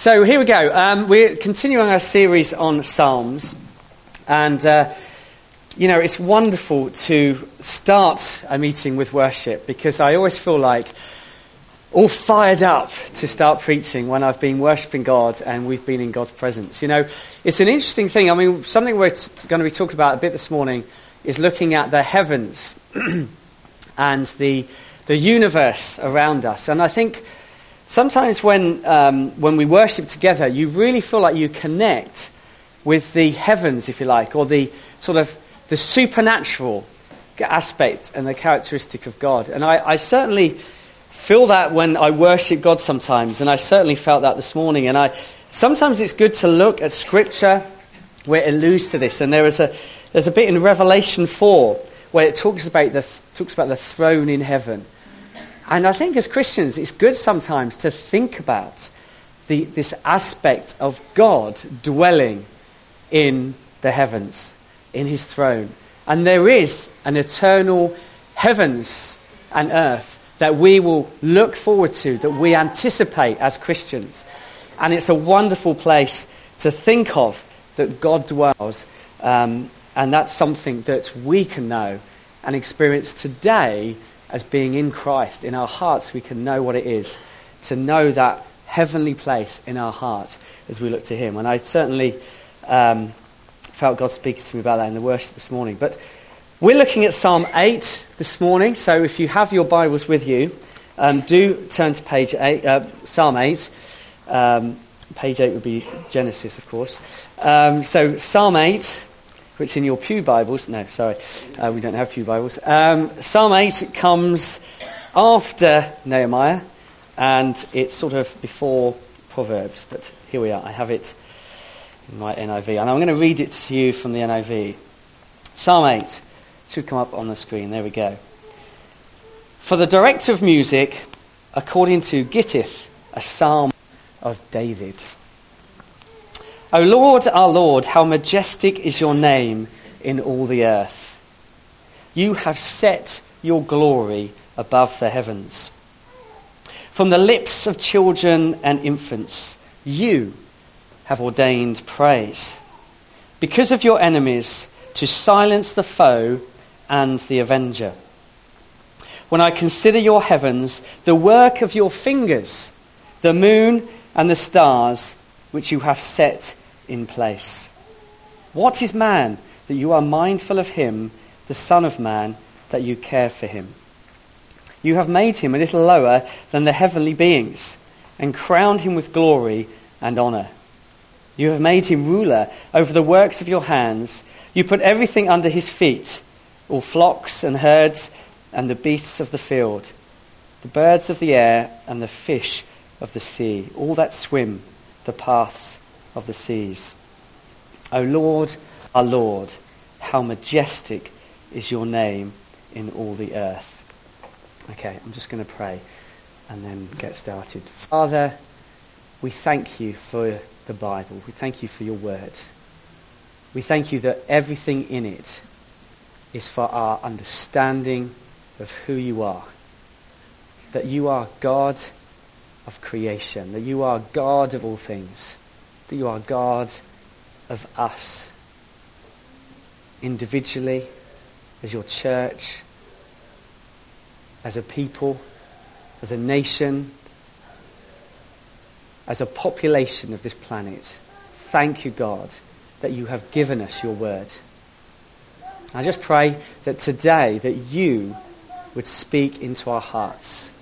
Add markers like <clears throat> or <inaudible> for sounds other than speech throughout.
So here we go. Um, we're continuing our series on Psalms. And, uh, you know, it's wonderful to start a meeting with worship because I always feel like all fired up to start preaching when I've been worshipping God and we've been in God's presence. You know, it's an interesting thing. I mean, something we're going to be talking about a bit this morning is looking at the heavens <clears throat> and the, the universe around us. And I think sometimes when, um, when we worship together, you really feel like you connect with the heavens, if you like, or the sort of the supernatural aspect and the characteristic of God. And I, I certainly feel that when I worship God sometimes, and I certainly felt that this morning. And I, sometimes it's good to look at Scripture where it alludes to this. And there is a, there's a bit in Revelation 4 where it talks about the, talks about the throne in heaven. And I think as Christians, it's good sometimes to think about the, this aspect of God dwelling in the heavens, in his throne. And there is an eternal heavens and earth that we will look forward to, that we anticipate as Christians. And it's a wonderful place to think of that God dwells. Um, and that's something that we can know and experience today as being in Christ. In our hearts, we can know what it is to know that heavenly place in our heart as we look to Him. And I certainly um, felt God speaking to me about that in the worship this morning. But we're looking at Psalm 8 this morning. So if you have your Bibles with you, um, do turn to page eight, uh, Psalm 8. Um, page 8 would be Genesis, of course. Um, so Psalm 8 which in your Pew Bibles, no, sorry, uh, we don't have Pew Bibles. Um, Psalm 8 comes after Nehemiah, and it's sort of before Proverbs, but here we are. I have it in my NIV, and I'm going to read it to you from the NIV. Psalm 8 should come up on the screen. There we go. For the director of music, according to Gittith, a psalm of David. O Lord, our Lord, how majestic is your name in all the earth. You have set your glory above the heavens. From the lips of children and infants, you have ordained praise. Because of your enemies, to silence the foe and the avenger. When I consider your heavens, the work of your fingers, the moon and the stars which you have set in place. What is man that you are mindful of him, the Son of Man, that you care for him? You have made him a little lower than the heavenly beings and crowned him with glory and honor. You have made him ruler over the works of your hands. You put everything under his feet all flocks and herds and the beasts of the field, the birds of the air and the fish of the sea, all that swim the paths of the seas. O Lord, our Lord, how majestic is your name in all the earth. Okay, I'm just going to pray and then get started. Father, we thank you for the Bible. We thank you for your word. We thank you that everything in it is for our understanding of who you are. That you are God of creation, that you are God of all things that you are God of us. Individually, as your church, as a people, as a nation, as a population of this planet. Thank you, God, that you have given us your word. I just pray that today that you would speak into our hearts,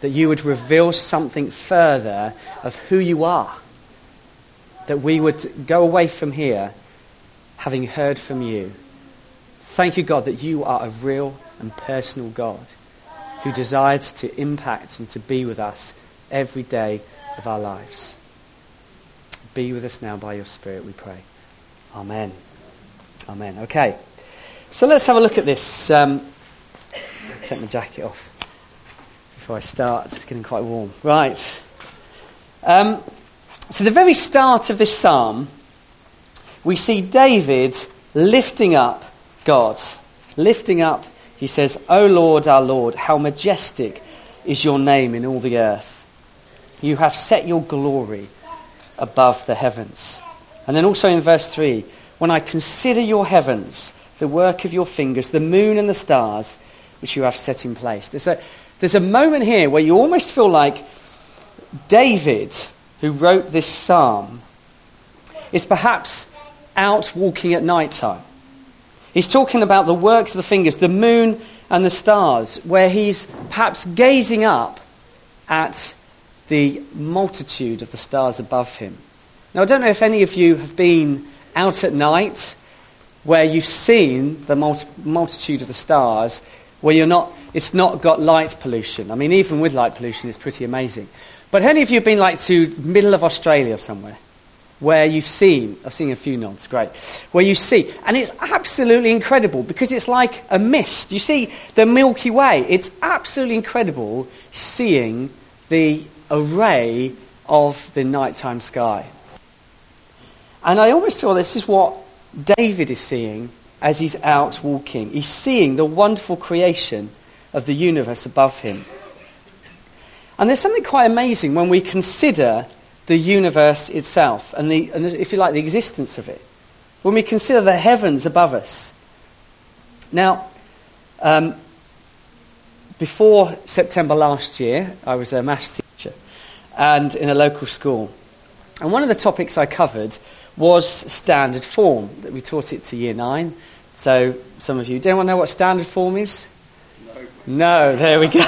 that you would reveal something further of who you are that we would go away from here having heard from you. Thank you, God, that you are a real and personal God who desires to impact and to be with us every day of our lives. Be with us now by your Spirit, we pray. Amen. Amen. Okay. So let's have a look at this. Um, take my jacket off before I start. It's getting quite warm. Right. Um, so, the very start of this psalm, we see David lifting up God. Lifting up, he says, O Lord, our Lord, how majestic is your name in all the earth. You have set your glory above the heavens. And then also in verse 3 when I consider your heavens, the work of your fingers, the moon and the stars which you have set in place. There's a, there's a moment here where you almost feel like David, who wrote this psalm, is perhaps out walking at night time. He's talking about the works of the fingers, the moon and the stars, where he's perhaps gazing up at the multitude of the stars above him. Now, I don't know if any of you have been out at night where you've seen the multi- multitude of the stars, where you're not, it's not got light pollution. I mean, even with light pollution, it's pretty amazing. But any of you have been like to middle of Australia somewhere? where you've seen, I've seen a few nods, great, where you see, and it's absolutely incredible because it's like a mist. You see the Milky Way. It's absolutely incredible seeing the array of the nighttime sky. And I almost feel this is what David is seeing as he's out walking. He's seeing the wonderful creation of the universe above him. And there's something quite amazing when we consider the universe itself and, the, and, if you like, the existence of it. When we consider the heavens above us. Now, um, before September last year, I was a maths teacher and in a local school. And one of the topics I covered was standard form, that we taught it to year nine. So, some of you, do anyone know what standard form is? No, there we go.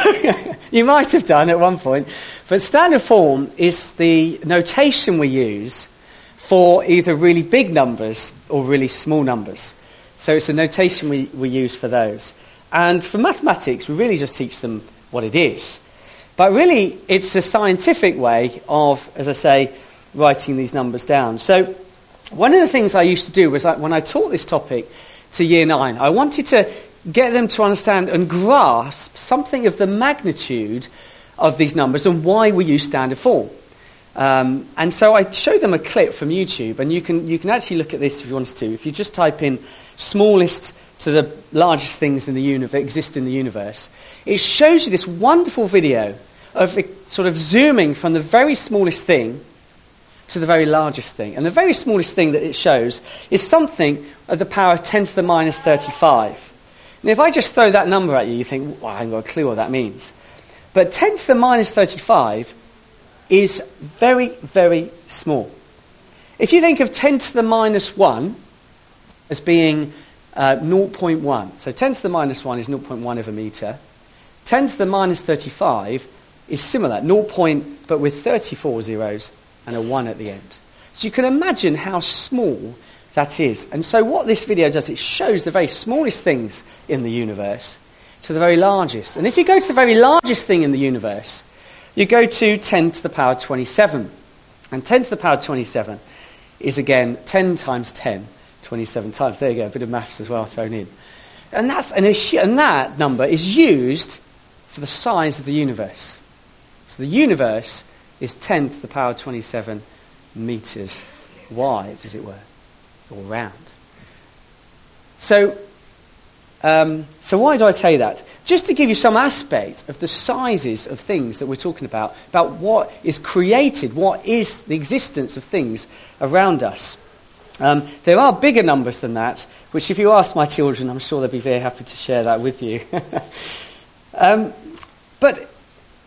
<laughs> you might have done at one point. But standard form is the notation we use for either really big numbers or really small numbers. So it's a notation we, we use for those. And for mathematics, we really just teach them what it is. But really, it's a scientific way of, as I say, writing these numbers down. So one of the things I used to do was I, when I taught this topic to year nine, I wanted to get them to understand and grasp something of the magnitude of these numbers and why we use standard form. Um, and so I showed them a clip from YouTube, and you can, you can actually look at this if you wanted to. If you just type in smallest to the largest things in the universe, exist in the universe, it shows you this wonderful video of sort of zooming from the very smallest thing to the very largest thing. And the very smallest thing that it shows is something of the power of 10 to the minus 35. And if I just throw that number at you, you think, well, I haven't got a clue what that means. But 10 to the minus 35 is very, very small. If you think of 10 to the minus 1 as being uh, 0.1, so 10 to the minus 1 is 0.1 of a metre, 10 to the minus 35 is similar, 0. Point, but with 34 zeros and a 1 at the end. So you can imagine how small that is. And so, what this video does, it shows the very smallest things in the universe to the very largest. And if you go to the very largest thing in the universe, you go to 10 to the power 27. And 10 to the power 27 is again 10 times 10, 27 times. There you go, a bit of maths as well thrown in. And, that's, and, and that number is used for the size of the universe. So the universe is 10 to the power 27 meters wide, as it were all round. So, um, so why do I tell you that? Just to give you some aspect of the sizes of things that we're talking about, about what is created, what is the existence of things around us. Um, there are bigger numbers than that, which if you ask my children, I'm sure they'd be very happy to share that with you. <laughs> um, but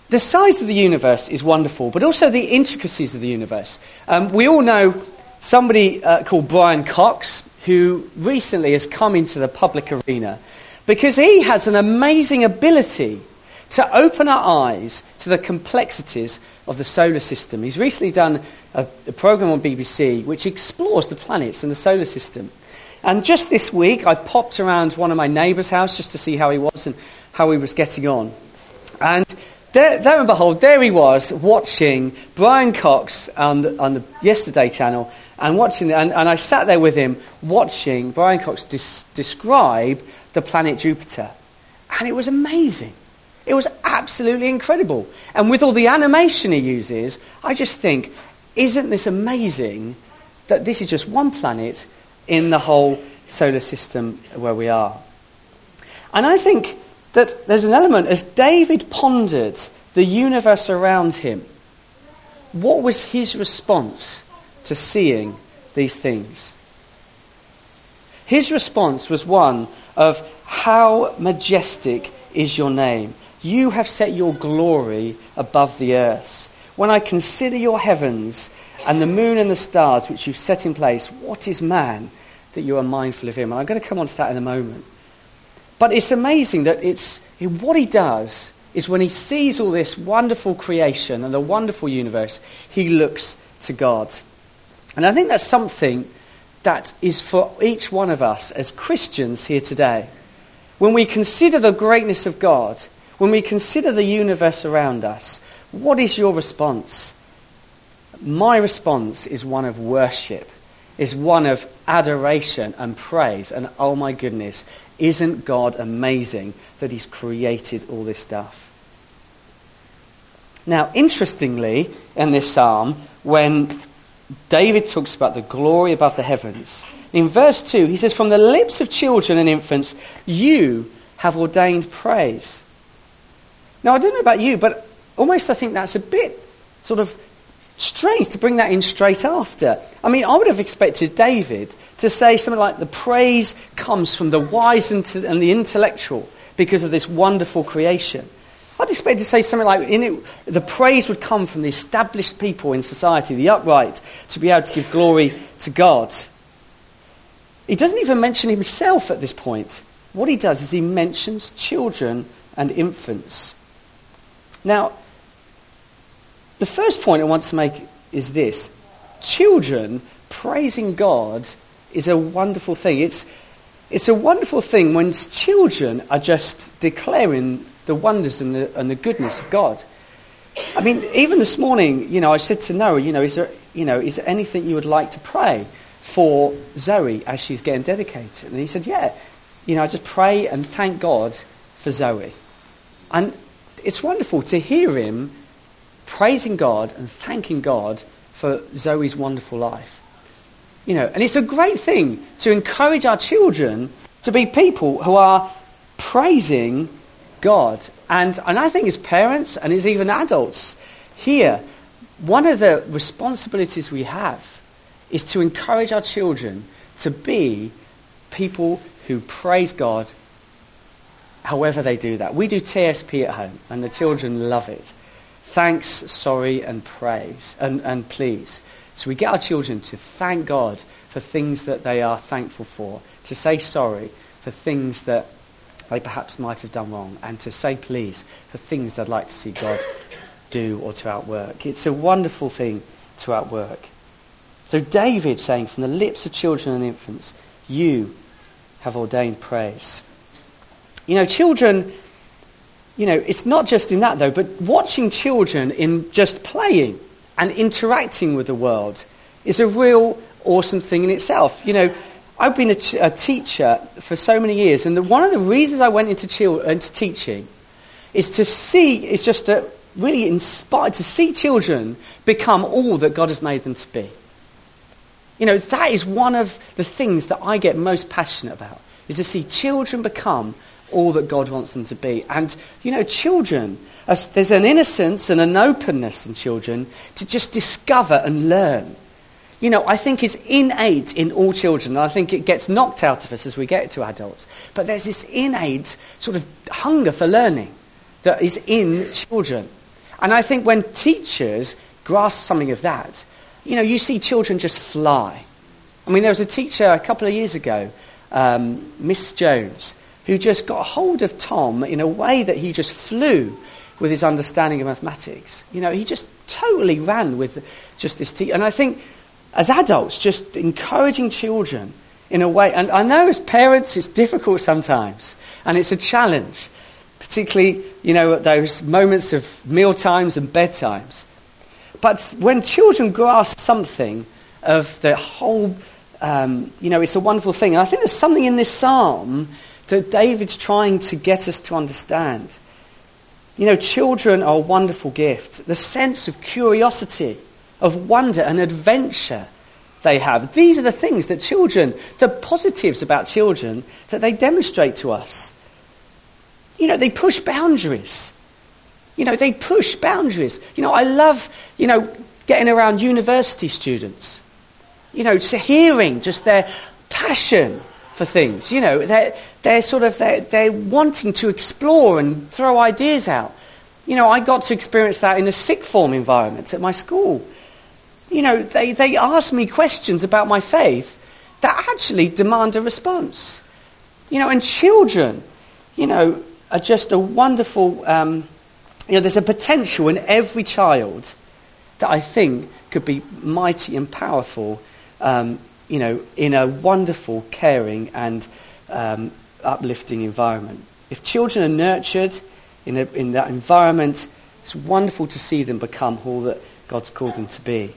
the size of the universe is wonderful, but also the intricacies of the universe. Um, we all know somebody uh, called Brian Cox, who recently has come into the public arena because he has an amazing ability to open our eyes to the complexities of the solar system. He's recently done a, a program on BBC which explores the planets and the solar system. And just this week, I popped around one of my neighbour's house just to see how he was and how he was getting on. And there, there and behold, there he was watching Brian Cox on the, on the Yesterday channel and watching, and, and I sat there with him watching Brian Cox dis- describe the planet Jupiter. And it was amazing. It was absolutely incredible. And with all the animation he uses, I just think, isn't this amazing that this is just one planet in the whole solar system where we are? And I think that there's an element, as David pondered the universe around him, what was his response to seeing these things. His response was one of, How majestic is your name! You have set your glory above the earth. When I consider your heavens and the moon and the stars which you've set in place, what is man that you are mindful of him? And I'm going to come on to that in a moment. But it's amazing that it's what he does is when he sees all this wonderful creation and the wonderful universe, he looks to God. And I think that's something that is for each one of us as Christians here today. When we consider the greatness of God, when we consider the universe around us, what is your response? My response is one of worship, is one of adoration and praise. And oh my goodness, isn't God amazing that He's created all this stuff? Now, interestingly, in this psalm, when David talks about the glory above the heavens, in verse 2, he says, From the lips of children and infants, you have ordained praise. Now, I don't know about you, but almost I think that's a bit sort of strange to bring that in straight after. I mean, I would have expected David to say something like, The praise comes from the wise and the intellectual because of this wonderful creation. I'd expect to say something like, in it, the praise would come from the established people in society, the upright, to be able to give glory to God. He doesn't even mention himself at this point. What he does is he mentions children and infants. Now, the first point I want to make is this children praising God is a wonderful thing. It's, it's a wonderful thing when children are just declaring the wonders and the, and the goodness of God. I mean, even this morning, you know, I said to Noah, you know, is there, you know, is there anything you would like to pray for Zoe as she's getting dedicated? And he said, yeah. You know, I just pray and thank God for Zoe. And it's wonderful to hear him praising God and thanking God for Zoe's wonderful life. You know, and it's a great thing to encourage our children to be people who are praising God. And, and I think as parents and as even adults here, one of the responsibilities we have is to encourage our children to be people who praise God however they do that. We do TSP at home, and the children love it. Thanks, sorry, and praise, and, and please. So we get our children to thank God for things that they are thankful for, to say sorry for things that they perhaps might have done wrong, and to say please for things they'd like to see God do or to outwork. It's a wonderful thing to outwork. So David saying, from the lips of children and infants, you have ordained praise. You know, children, you know, it's not just in that though, but watching children in just playing and interacting with the world is a real awesome thing in itself. You know, I've been a, t- a teacher for so many years, and the, one of the reasons I went into, into teaching is to see, is just to really inspire, to see children become all that God has made them to be. You know, that is one of the things that I get most passionate about, is to see children become all that God wants them to be. And, you know, children, there's an innocence and an openness in children to just discover and learn you know, I think is innate in all children. I think it gets knocked out of us as we get to adults. But there's this innate sort of hunger for learning that is in children. And I think when teachers grasp something of that, you know, you see children just fly. I mean, there was a teacher a couple of years ago, um, Miss Jones, who just got hold of Tom in a way that he just flew with his understanding of mathematics. You know, he just totally ran with just this teacher. And I think as adults, just encouraging children in a way. And I know as parents it's difficult sometimes, and it's a challenge, particularly, you know, at those moments of meal times and bedtimes. But when children grasp something of the whole, um, you know, it's a wonderful thing. And I think there's something in this psalm that David's trying to get us to understand. You know, children are a wonderful gift. The sense of curiosity of wonder and adventure they have. These are the things that children, the positives about children that they demonstrate to us. You know, they push boundaries. You know, they push boundaries. You know, I love, you know, getting around university students You know, just hearing just their passion for things. You know, they're, they're sort of, they're, they're wanting to explore and throw ideas out. You know, I got to experience that in a sixth form environment at my school. You know, they, they ask me questions about my faith that actually demand a response. You know, and children, you know, are just a wonderful, um, you know, there's a potential in every child that I think could be mighty and powerful, um, you know, in a wonderful, caring, and um, uplifting environment. If children are nurtured in, a, in that environment, it's wonderful to see them become all that God's called them to be.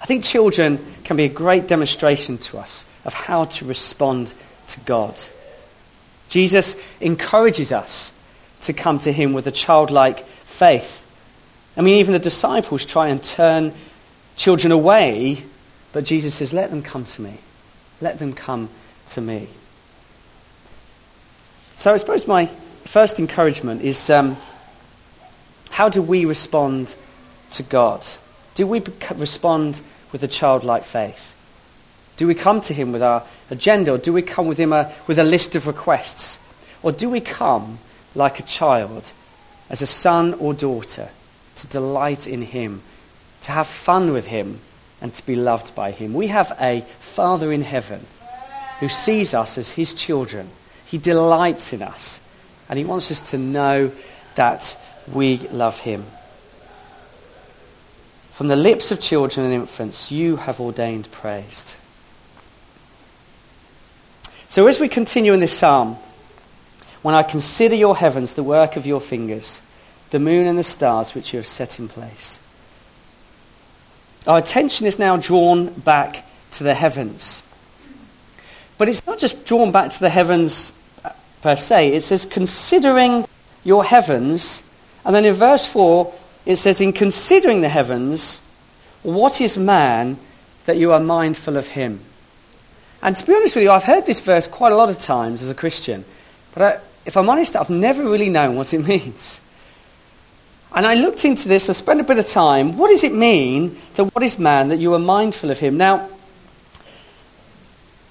I think children can be a great demonstration to us of how to respond to God. Jesus encourages us to come to him with a childlike faith. I mean, even the disciples try and turn children away, but Jesus says, Let them come to me. Let them come to me. So I suppose my first encouragement is um, how do we respond to God? Do we respond with a childlike faith? Do we come to Him with our agenda, or do we come with Him a, with a list of requests? Or do we come like a child, as a son or daughter, to delight in Him, to have fun with Him, and to be loved by Him? We have a Father in heaven who sees us as His children. He delights in us, and He wants us to know that we love Him. From the lips of children and infants, you have ordained praise. So, as we continue in this psalm, when I consider your heavens, the work of your fingers, the moon and the stars which you have set in place, our attention is now drawn back to the heavens. But it's not just drawn back to the heavens uh, per se, it says, considering your heavens. And then in verse 4, it says, In considering the heavens, what is man that you are mindful of him? And to be honest with you, I've heard this verse quite a lot of times as a Christian. But I, if I'm honest, I've never really known what it <laughs> means. And I looked into this, I spent a bit of time. What does it mean that what is man that you are mindful of him? Now,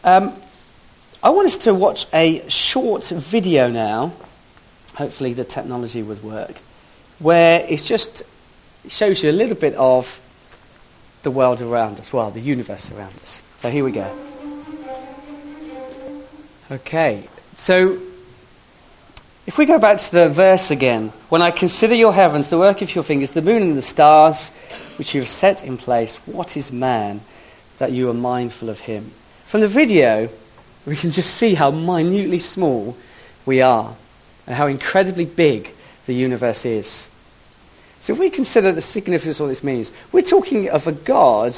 um, I want us to watch a short video now. Hopefully, the technology would work where it just shows you a little bit of the world around us, well, the universe around us. So here we go. Okay, so if we go back to the verse again, when I consider your heavens, the work of your fingers, the moon and the stars, which you have set in place, what is man that you are mindful of him? From the video, we can just see how minutely small we are and how incredibly big the universe is. So if we consider the significance of what this means, we're talking of a God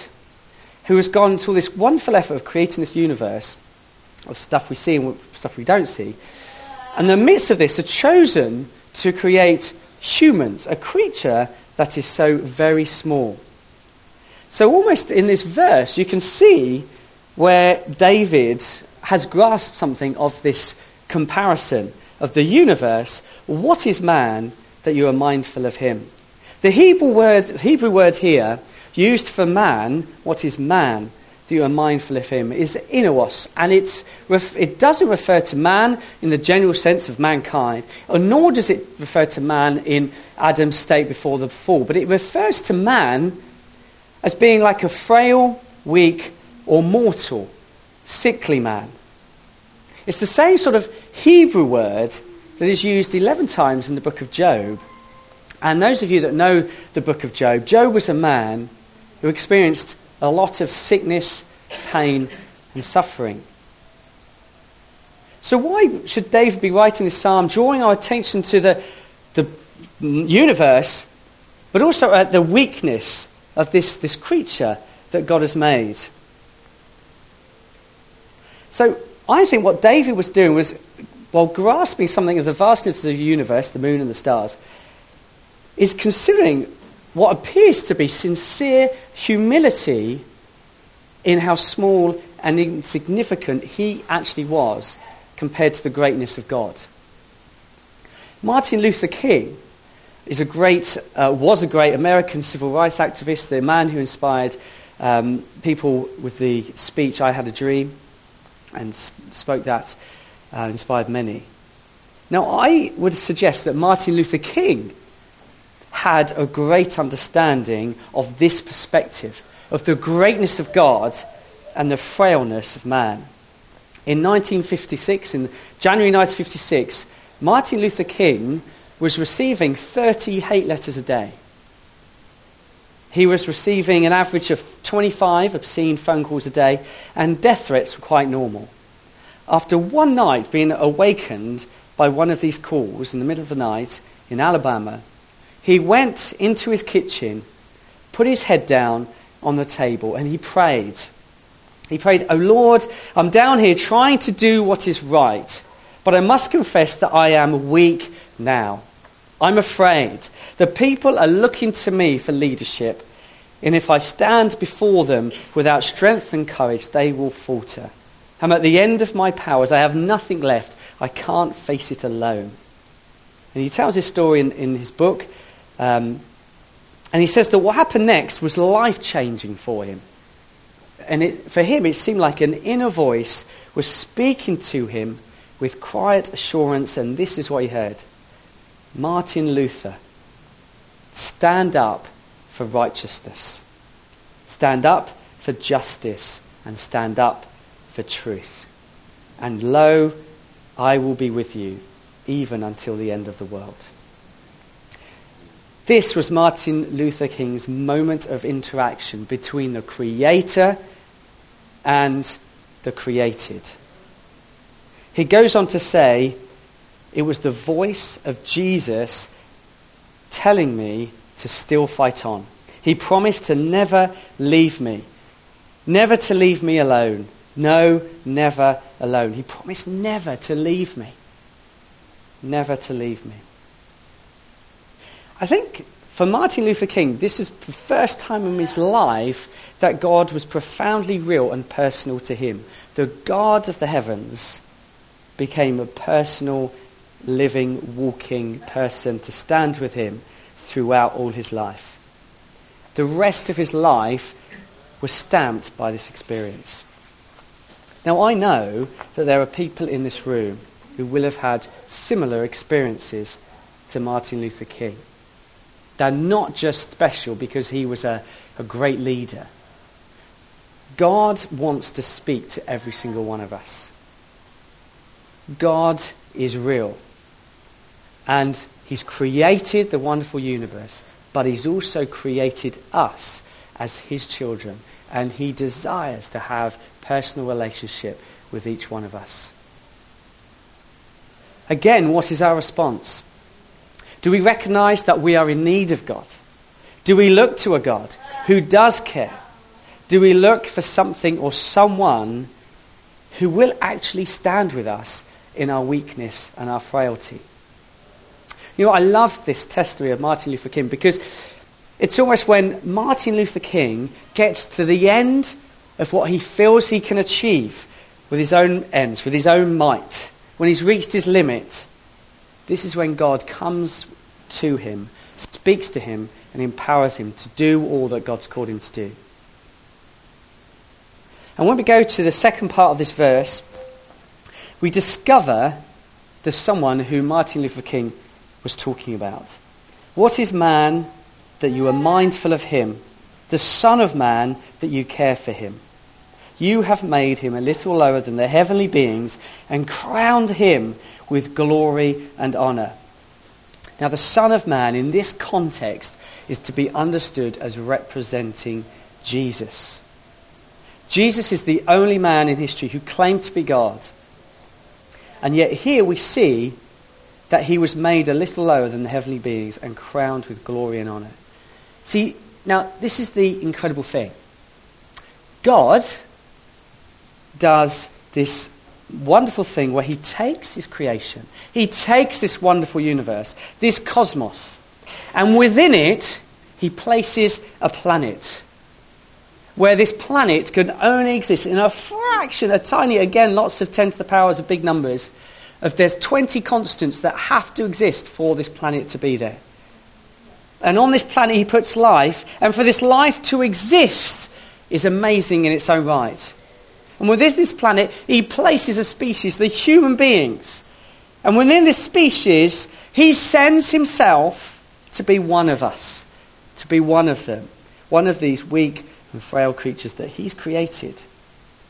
who has gone to this wonderful effort of creating this universe of stuff we see and stuff we don't see. And in the midst of this, has chosen to create humans, a creature that is so very small. So, almost in this verse, you can see where David has grasped something of this comparison of the universe. What is man that you are mindful of him? The Hebrew word, Hebrew word here, used for man, what is man, that you are mindful of him, is inos, and it's, it doesn't refer to man in the general sense of mankind, nor does it refer to man in Adam's state before the fall, but it refers to man as being like a frail, weak, or mortal, sickly man. It's the same sort of Hebrew word that is used 11 times in the book of Job and those of you that know the book of Job, Job was a man who experienced a lot of sickness, pain, and suffering. So, why should David be writing this psalm, drawing our attention to the, the universe, but also at the weakness of this, this creature that God has made? So, I think what David was doing was, while grasping something of the vastness of the universe, the moon and the stars, is considering what appears to be sincere humility in how small and insignificant he actually was compared to the greatness of God. Martin Luther King is a great, uh, was a great American civil rights activist, the man who inspired um, people with the speech, I had a dream, and spoke that, uh, inspired many. Now, I would suggest that Martin Luther King had a great understanding of this perspective, of the greatness of God and the frailness of man. In 1956, in January 1956, Martin Luther King was receiving 30 hate letters a day. He was receiving an average of 25 obscene phone calls a day, and death threats were quite normal. After one night being awakened by one of these calls in the middle of the night in Alabama, he went into his kitchen, put his head down on the table, and he prayed. He prayed, Oh Lord, I'm down here trying to do what is right, but I must confess that I am weak now. I'm afraid. The people are looking to me for leadership, and if I stand before them without strength and courage, they will falter. I'm at the end of my powers. I have nothing left. I can't face it alone. And he tells this story in, in his book. Um, and he says that what happened next was life changing for him. And it, for him, it seemed like an inner voice was speaking to him with quiet assurance. And this is what he heard Martin Luther, stand up for righteousness, stand up for justice, and stand up for truth. And lo, I will be with you even until the end of the world. This was Martin Luther King's moment of interaction between the Creator and the created. He goes on to say, It was the voice of Jesus telling me to still fight on. He promised to never leave me, never to leave me alone. No, never alone. He promised never to leave me. Never to leave me. I think for Martin Luther King, this is the first time in his life that God was profoundly real and personal to him. The God of the heavens became a personal, living, walking person to stand with him throughout all his life. The rest of his life was stamped by this experience. Now, I know that there are people in this room who will have had similar experiences to Martin Luther King. They're not just special because he was a, a great leader. God wants to speak to every single one of us. God is real. And He's created the wonderful universe, but He's also created us as His children. And He desires to have personal relationship with each one of us. Again, what is our response? Do we recognize that we are in need of God? Do we look to a God who does care? Do we look for something or someone who will actually stand with us in our weakness and our frailty? You know, I love this testimony of Martin Luther King because it's almost when Martin Luther King gets to the end of what he feels he can achieve with his own ends, with his own might, when he's reached his limit, this is when God comes to him, speaks to him, and empowers him to do all that God's called him to do. And when we go to the second part of this verse, we discover there's someone who Martin Luther King was talking about. What is man that you are mindful of him, the Son of Man that you care for him? You have made him a little lower than the heavenly beings and crowned him with glory and honor. Now, the Son of Man in this context is to be understood as representing Jesus. Jesus is the only man in history who claimed to be God. And yet, here we see that he was made a little lower than the heavenly beings and crowned with glory and honor. See, now, this is the incredible thing. God does this wonderful thing where he takes his creation, he takes this wonderful universe, this cosmos, and within it, he places a planet. Where this planet can only exist in a fraction, a tiny, again, lots of 10 to the powers of big numbers, of there's 20 constants that have to exist for this planet to be there. And on this planet, he puts life, and for this life to exist, is amazing in its own right. And within this planet, he places a species, the human beings. And within this species, he sends himself to be one of us, to be one of them, one of these weak and frail creatures that he's created.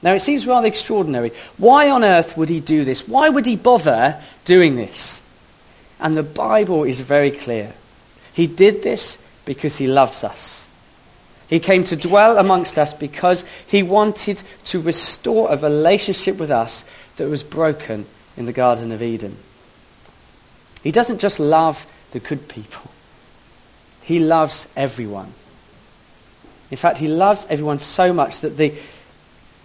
Now, it seems rather extraordinary. Why on earth would he do this? Why would he bother doing this? And the Bible is very clear. He did this because he loves us. He came to dwell amongst us because he wanted to restore a relationship with us that was broken in the Garden of Eden. He doesn't just love the good people, he loves everyone. In fact, he loves everyone so much that the,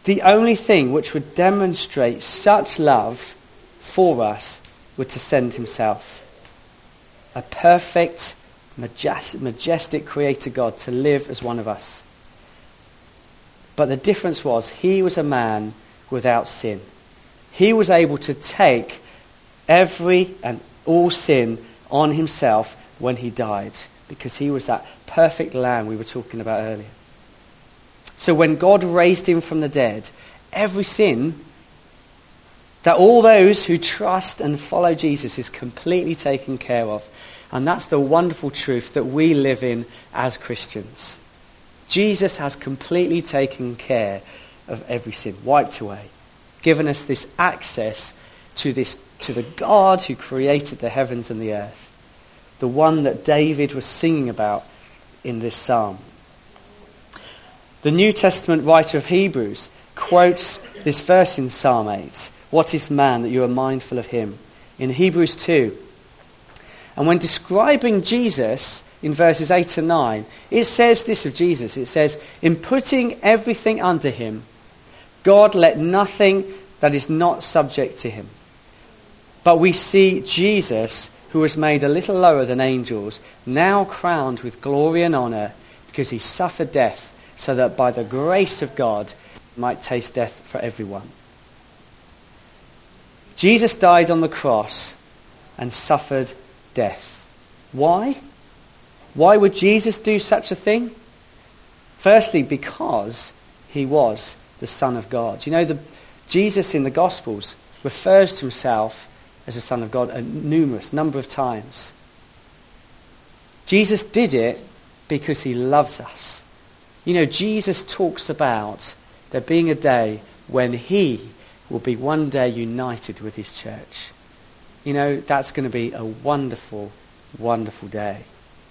the only thing which would demonstrate such love for us were to send himself. A perfect, majestic creator God to live as one of us. But the difference was he was a man without sin. He was able to take every and all sin on himself when he died because he was that perfect lamb we were talking about earlier. So when God raised him from the dead, every sin that all those who trust and follow Jesus is completely taken care of. And that's the wonderful truth that we live in as Christians. Jesus has completely taken care of every sin, wiped away, given us this access to, this, to the God who created the heavens and the earth, the one that David was singing about in this psalm. The New Testament writer of Hebrews quotes this verse in Psalm 8 What is man that you are mindful of him? In Hebrews 2. And when describing Jesus in verses 8 and 9, it says this of Jesus it says, In putting everything under him, God let nothing that is not subject to him. But we see Jesus, who was made a little lower than angels, now crowned with glory and honor because he suffered death so that by the grace of God might taste death for everyone. Jesus died on the cross and suffered death. Why? Why would Jesus do such a thing? Firstly, because he was the Son of God. You know, the, Jesus in the Gospels refers to himself as the Son of God a numerous number of times. Jesus did it because he loves us. You know, Jesus talks about there being a day when he will be one day united with his church. You know, that's going to be a wonderful, wonderful day.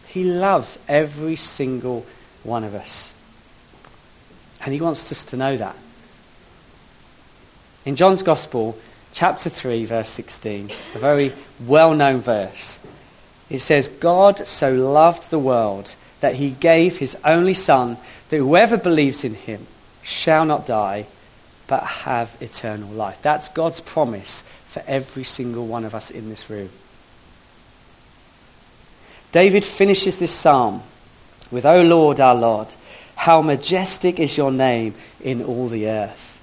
He loves every single one of us. And he wants us to know that. In John's Gospel, chapter 3, verse 16, a very well known verse, it says, God so loved the world that he gave his only Son that whoever believes in him shall not die, but have eternal life. That's God's promise for every single one of us in this room. David finishes this psalm with, O Lord, our Lord, how majestic is your name in all the earth.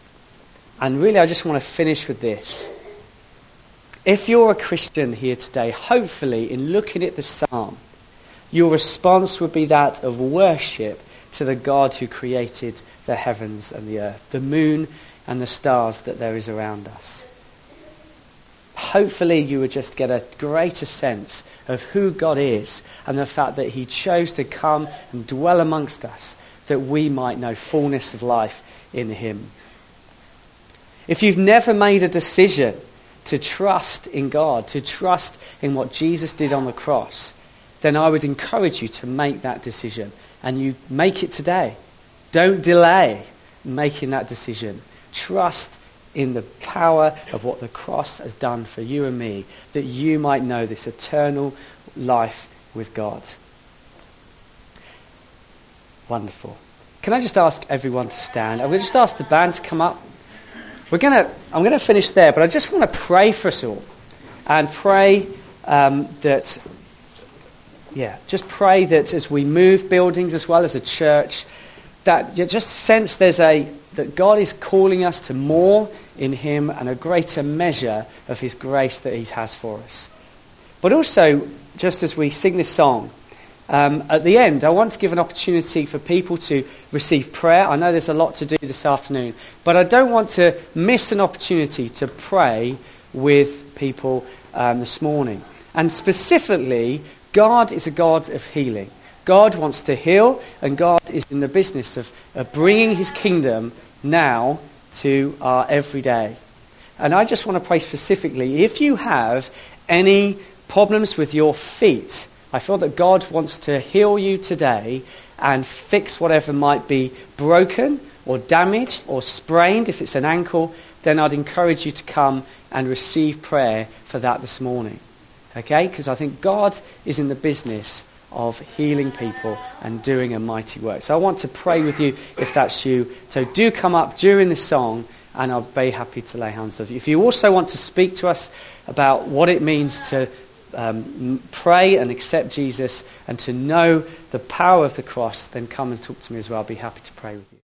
And really, I just want to finish with this. If you're a Christian here today, hopefully, in looking at the psalm, your response would be that of worship to the God who created the heavens and the earth, the moon and the stars that there is around us. Hopefully, you would just get a greater sense of who God is and the fact that He chose to come and dwell amongst us that we might know fullness of life in Him. If you've never made a decision to trust in God, to trust in what Jesus did on the cross, then I would encourage you to make that decision and you make it today. Don't delay making that decision. Trust in the power of what the cross has done for you and me, that you might know this eternal life with God. Wonderful. Can I just ask everyone to stand? I'm going to just ask the band to come up. We're going to, I'm going to finish there, but I just want to pray for us all and pray um, that yeah, just pray that as we move buildings as well as a church, that you just sense there's a that God is calling us to more in Him and a greater measure of His grace that He has for us. But also, just as we sing this song, um, at the end, I want to give an opportunity for people to receive prayer. I know there's a lot to do this afternoon, but I don't want to miss an opportunity to pray with people um, this morning. And specifically, God is a God of healing. God wants to heal, and God is in the business of, of bringing his kingdom now to our everyday. And I just want to pray specifically if you have any problems with your feet, I feel that God wants to heal you today and fix whatever might be broken or damaged or sprained. If it's an ankle, then I'd encourage you to come and receive prayer for that this morning. Okay? Because I think God is in the business of healing people and doing a mighty work. So I want to pray with you if that's you. So do come up during the song and I'll be happy to lay hands on you. If you also want to speak to us about what it means to um, pray and accept Jesus and to know the power of the cross, then come and talk to me as well. I'll be happy to pray with you.